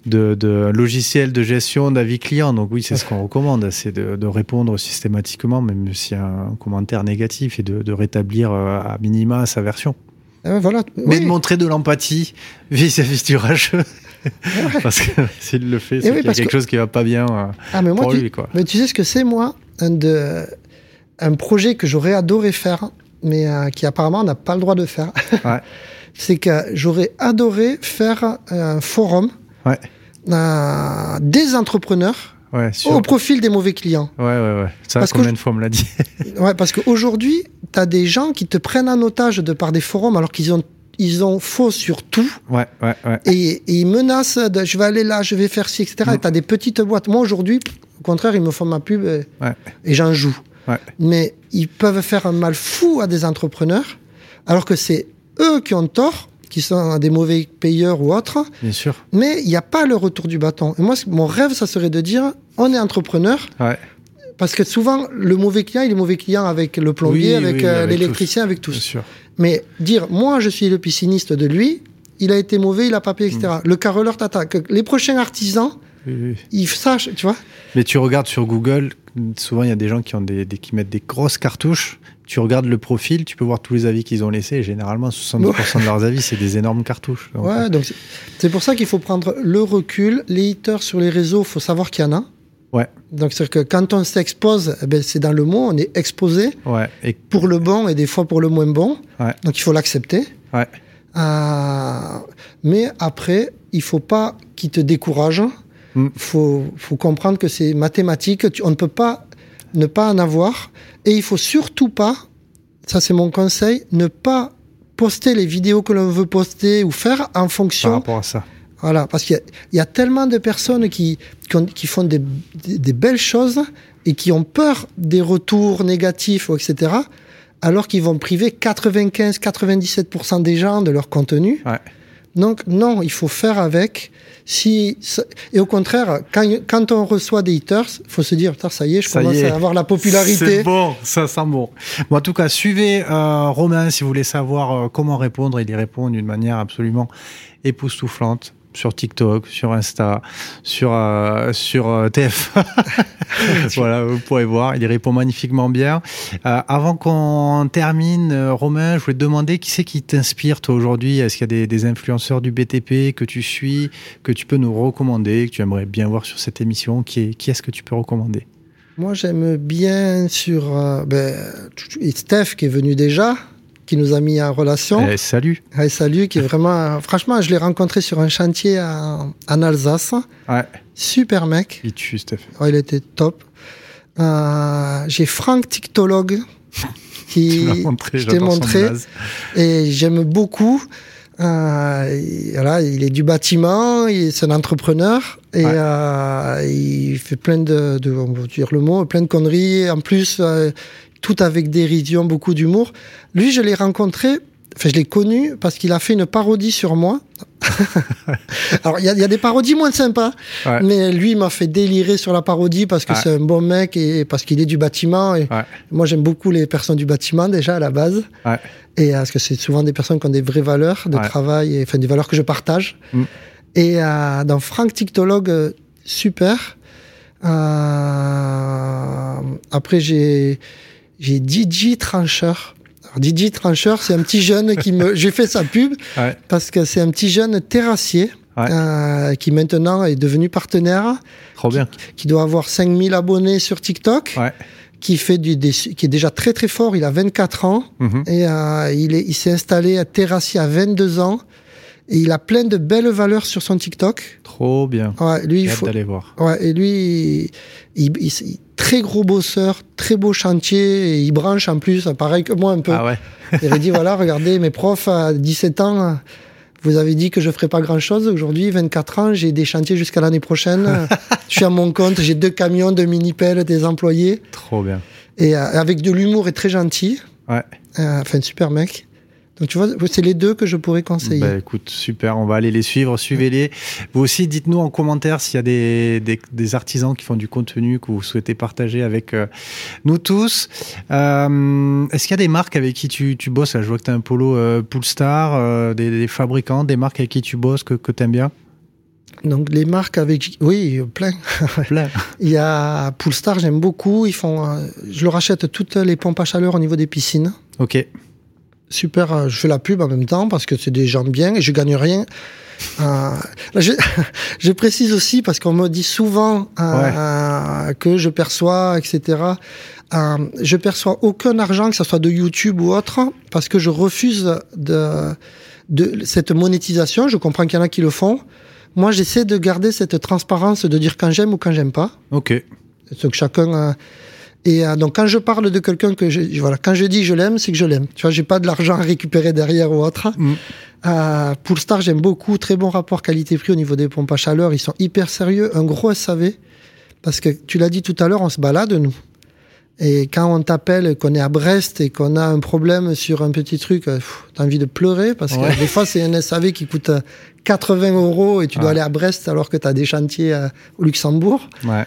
de, de logiciel de gestion d'avis client. Donc oui, c'est ce qu'on recommande, c'est de, répondre systématiquement, même s'il y a un commentaire négatif, et de, rétablir euh, à minima sa version. Ah voilà. Mais de montrer de l'empathie vis-à-vis du rageux. parce que s'il le fait, c'est y a quelque chose qui va pas bien euh, ah, mais pour lui. Quoi. Mais tu sais ce que c'est, moi un, de, un projet que j'aurais adoré faire, mais euh, qui apparemment n'a pas le droit de faire. c'est que j'aurais adoré faire un forum ouais. euh, des entrepreneurs ouais, au profil des mauvais clients. Ouais, ouais, ouais. Ça, parce combien de fois on me l'a dit Ouais, parce qu'aujourd'hui, tu as des gens qui te prennent en otage de par des forums alors qu'ils ont ils ont faux sur tout. Ouais, ouais, ouais. Et, ils menacent de je vais aller là, je vais faire ci, etc. Mm. Et tu as des petites boîtes. Moi, aujourd'hui, au contraire, ils me font ma pub et, et j'en joue. Ouais. Mais ils peuvent faire un mal fou à des entrepreneurs, alors que c'est eux qui ont tort qui sont des mauvais payeurs ou autres. Bien sûr. Mais il n'y a pas le retour du bâton. Et moi, mon rêve, ça serait de dire, on est entrepreneur. Ouais. Parce que souvent, le mauvais client, il est mauvais client avec le plombier, avec, euh, l'électricien, avec tous. Bien sûr. Mais dire, moi, je suis le pisciniste de lui, il a été mauvais, il a pas payé, etc. Mm. Le carreleur tata. Que les prochains artisans, ils sachent, tu vois. Mais tu regardes sur Google, souvent, il y a des gens qui, ont des, qui mettent des grosses cartouches tu regardes le profil, tu peux voir tous les avis qu'ils ont laissés. Et généralement, 70% de leurs avis, c'est des énormes cartouches. Donc, ouais, donc c'est pour ça qu'il faut prendre le recul. Les haters sur les réseaux, il faut savoir qu'il y en a. Ouais. Donc c'est que quand on s'expose, eh ben, c'est dans le mot, on est exposé. Ouais. Et... Pour le bon et des fois pour le moins bon. Ouais. Donc il faut l'accepter. Ouais. Euh, mais après, il faut pas qu'il te décourage. Il mm. faut, faut comprendre que c'est mathématique. on ne peut pas ne pas en avoir. Et il faut surtout pas, ça c'est mon conseil, ne pas poster les vidéos que l'on veut poster ou faire en fonction. Par rapport à ça. Voilà, parce qu'il y, a tellement de personnes qui, qui, font des, belles choses et qui ont peur des retours négatifs, etc., alors qu'ils vont priver 95-97% des gens de leur contenu. Ouais. Donc non, il faut faire avec. Si et au contraire, quand, quand on reçoit des haters, faut se dire ça y est, je commence à avoir la popularité. C'est bon, ça sent bon. bon. En tout cas, suivez euh, Romain si vous voulez savoir euh, comment répondre. Il y répond d'une manière absolument époustouflante sur TikTok, sur Insta, sur euh, sur euh, TF. voilà, vous pourrez voir, il y répond magnifiquement bien. Euh, avant qu'on termine, Romain, je voulais te demander qui c'est qui t'inspire toi aujourd'hui? Est-ce qu'il y a des, influenceurs du BTP que tu suis, que tu peux nous recommander, que tu aimerais bien voir sur cette émission? Qui est, qui est-ce que tu peux recommander? Moi, j'aime bien sur ben, Steph qui est venu déjà qui nous a mis en relation. Eh, salut. Eh, salut, qui est vraiment. franchement, je l'ai rencontré sur un chantier en, Alsace. Ouais. Super mec. Il tue, Steph. il était top. Euh, j'ai Franck Tictologue qui je t'ai montré et j'aime beaucoup. Euh, voilà, il est du bâtiment, c'est un entrepreneur et euh, il fait plein de, de, on va dire le mot, plein de conneries. En plus, euh, tout avec dérision, beaucoup d'humour. Lui, je l'ai rencontré, enfin, je l'ai connu parce qu'il a fait une parodie sur moi. Alors, il y, a des parodies moins sympas, mais lui, il m'a fait délirer sur la parodie parce que c'est un bon mec et parce qu'il est du bâtiment. Et Moi, j'aime beaucoup les personnes du bâtiment déjà à la base. Et euh, parce que c'est souvent des personnes qui ont des vraies valeurs de travail, et, enfin des valeurs que je partage. Mm. Et euh, dans Franck Tictologue, euh, super. Euh, après, j'ai j'ai DJ Trancheur. Didier Trancheur, c'est un petit jeune qui me. J'ai fait sa pub parce que c'est un petit jeune terrassier. Euh, qui maintenant est devenu partenaire. Trop bien. Qui, doit avoir 5000 abonnés sur TikTok. Qui fait du, qui est déjà très très fort. Il a 24 ans mhm. et euh, il est, il s'est installé à terrassier à 22 ans. Et il a plein de belles valeurs sur son TikTok. Trop bien. Ouais, lui, il faut d'aller voir. Ouais, et lui, il, il, très gros bosseur, très beau chantier, et il branche en plus, pareil que moi un peu. Ah ouais. il a dit voilà, regardez, mes profs à 17 ans, vous avez dit que je ferais pas grand chose. Aujourd'hui, 24 ans, j'ai des chantiers jusqu'à l'année prochaine. je suis à mon compte, j'ai deux camions, deux mini-pelles, des employés. Trop bien. Et euh, avec de l'humour et très gentil. Ouais. Euh, enfin, super mec. Donc tu vois, c'est les deux que je pourrais conseiller. Bah, écoute, super, on va aller les suivre, suivez-les. Vous aussi, dites-nous en commentaire s'il y a des, des, artisans qui font du contenu que vous souhaitez partager avec euh, nous tous. Euh, est-ce qu'il y a des marques avec qui tu, tu bosses? Je vois que tu as un polo euh, Poolstar, euh, des, des, fabricants, des marques avec qui tu bosses que, que tu aimes bien? Donc les marques avec oui plein. plein. Il y a Poolstar j'aime beaucoup ils font je leur achète toutes les pompes à chaleur au niveau des piscines. Ok super, euh, je fais la pub en même temps parce que c'est des gens bien et je gagne rien. Euh, je, précise aussi parce qu'on me dit souvent euh, que je perçois, etc. Euh, je perçois aucun argent, que ce soit de YouTube ou autre, parce que je refuse de, de cette monétisation. Je comprends qu'il y en a qui le font. Moi, j'essaie de garder cette transparence de dire quand j'aime ou quand j'aime pas. Ok. Donc chacun. Et euh, donc quand je parle de quelqu'un que je voilà, quand je dis je l'aime, c'est que je l'aime. Tu vois, j'ai pas de l'argent à récupérer derrière ou autre. Mm. Euh, pour Star, j'aime beaucoup, très bon rapport qualité-prix au niveau des pompes à chaleur. Ils sont hyper sérieux, un gros SAV. Parce que tu l'as dit tout à l'heure, on se balade nous. Et quand on t'appelle, qu'on est à Brest et qu'on a un problème sur un petit truc, euh, t'as envie de pleurer parce que des fois c'est un SAV qui coûte 80 euh, euros et tu dois aller à Brest alors que t'as des chantiers au Luxembourg. Ouais.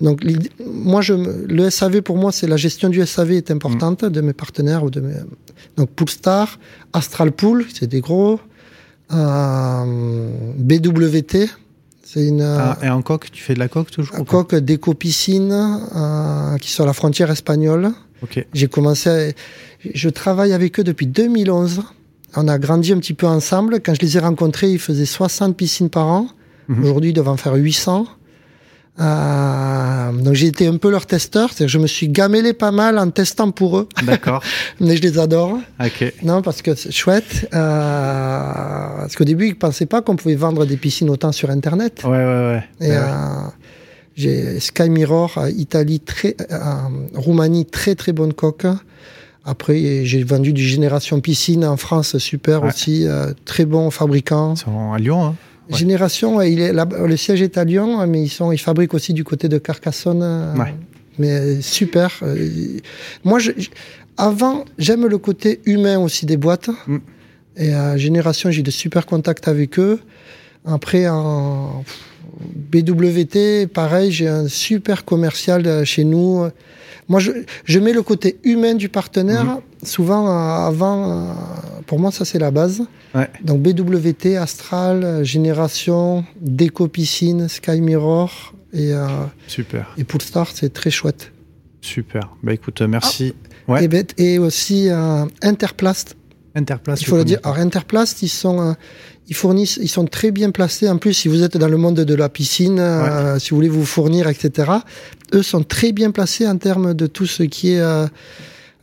Donc, moi, je, le SAV, pour moi, c'est la gestion du SAV est importante mm. de mes partenaires ou de mes, donc Poolstar, Astral Pool, c'est des gros, euh, BWT, c'est une. Ah, et en coque, tu fais de la coque toujours? En coque d'éco-piscine, euh, qui sont à la frontière espagnole. Ok. J'ai commencé, je travaille avec eux depuis 2011. On a grandi un petit peu ensemble. Quand je les ai rencontrés, ils faisaient 60 piscines par an. Mhm. Aujourd'hui, ils doivent en faire 800. Euh, donc j'ai été un peu leur testeur, c'est-à-dire je me suis gamélé pas mal en testant pour eux. D'accord. Mais je les adore. Ok. Non, parce que c'est chouette. Euh, parce qu'au début, ils pensaient pas qu'on pouvait vendre des piscines autant sur Internet. Ouais, ouais, ouais. Et euh, j'ai Sky Mirror, Italie, très, euh, Roumanie, très très bonne coque. Après, j'ai vendu du Génération Piscine en France, super aussi, euh, très bon fabricant. Ils sont à Lyon, hein Génération, il est le siège est à Lyon, mais ils sont, ils fabriquent aussi du côté de Carcassonne. Euh, mais euh, super. Euh, moi, je, avant, j'aime le côté humain aussi des boîtes. Mm. Et à Génération, j'ai de super contacts avec eux. Après, en BWT, pareil, j'ai un super commercial chez nous. Moi, je, je mets le côté humain du partenaire. Mm-hmm. Souvent, avant, pour moi, ça, c'est la base. Donc BWT, Astral, Génération, Déco Piscine, Sky Mirror et, euh, Super. et Poolstar, c'est très chouette. Super. Bah écoute, merci. Ah. ouais. et, et, aussi euh, Interplast. Interplast. Il faut le dire. Alors Interplast, ils sont, euh, ils fournissent, ils sont très bien placés. En plus, si vous êtes dans le monde de la piscine, euh, si vous voulez vous fournir, etc. Eux sont très bien placés en termes de tout ce qui est euh,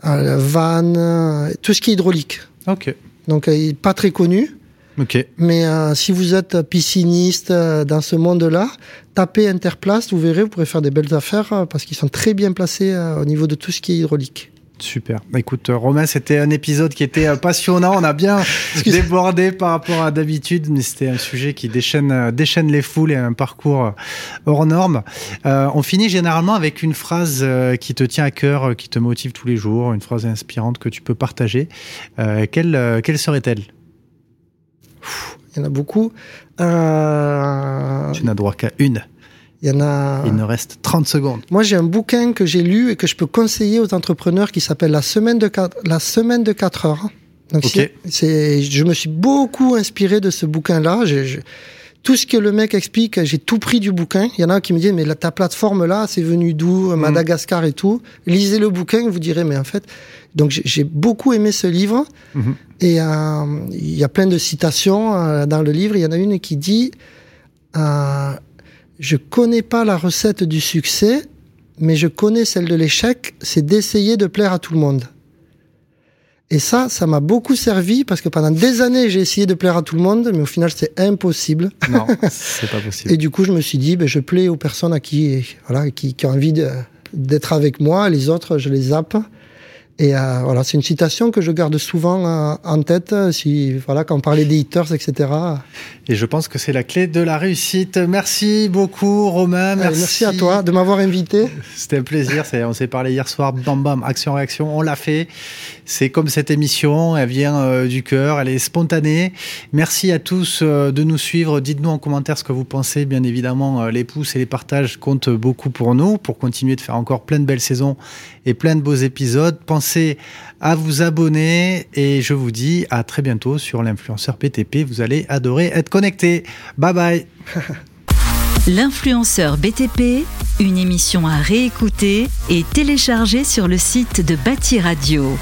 van, tout ce qui est hydraulique. Ok. Donc, il pas très connu. Ok. Mais euh, si vous êtes pisciniste euh, dans ce monde-là, tapez Interplace, vous verrez, vous pourrez faire des belles affaires euh, parce qu'ils sont très bien placés au niveau de tout ce qui est hydraulique. Super. Bah, écoute, Romain, c'était un épisode qui était passionnant. On a bien débordé par rapport à d'habitude, mais c'était un sujet qui déchaîne, déchaîne les foules et un parcours hors norme. on finit généralement avec une phrase qui te tient à cœur, qui te motive tous les jours, une phrase inspirante que tu peux partager. quelle, quelle serait-elle? Il y en a beaucoup. Euh... Tu n'as droit qu'à une. Il y en a. Il nous reste 30 secondes. Moi, j'ai un bouquin que j'ai lu et que je peux conseiller aux entrepreneurs qui s'appelle La semaine de 4, La semaine de 4 heures. Donc, c'est, je me suis beaucoup inspiré de ce bouquin-là. tout ce que le mec explique, j'ai tout pris du bouquin. Il y en a qui me disent, mais ta plateforme là, c'est venu d'où? Mhm. Madagascar et tout. Lisez le bouquin, vous direz, mais en fait, donc j'ai beaucoup aimé ce livre. Mhm. Et euh, il y a plein de citations euh, dans le livre. Il y en a une qui dit, euh, je connais pas la recette du succès, mais je connais celle de l'échec, c'est d'essayer de plaire à tout le monde. Et ça, ça m'a beaucoup servi parce que pendant des années, j'ai essayé de plaire à tout le monde, mais au final, c'est impossible. Non, c'est pas possible. Et du coup, je me suis dit, ben, je plais aux personnes à qui, voilà, qui, qui ont envie d'être avec moi. Les autres, je les zappe. Et euh, voilà, c'est une citation que je garde souvent euh, en tête, si voilà, quand on parlait des haters, etc. Et je pense que c'est la clé de la réussite. Merci beaucoup, Romain. Merci, merci à toi de m'avoir invité. C'était un plaisir. On s'est parlé hier soir. Bam, bam, action, réaction. On l'a fait. C'est comme cette émission. Elle vient euh, du cœur. Elle est spontanée. Merci à tous de nous suivre. Dites-nous en commentaire ce que vous pensez. Bien évidemment, les pouces et les partages comptent beaucoup pour nous, pour continuer de faire encore plein de belles saisons et plein de beaux épisodes. Pensez à vous abonner et je vous dis à très bientôt sur l'influenceur PTP. Vous allez adorer être connecté. Bye bye. L'influenceur BTP, une émission à réécouter et télécharger sur le site de Bâti Radio.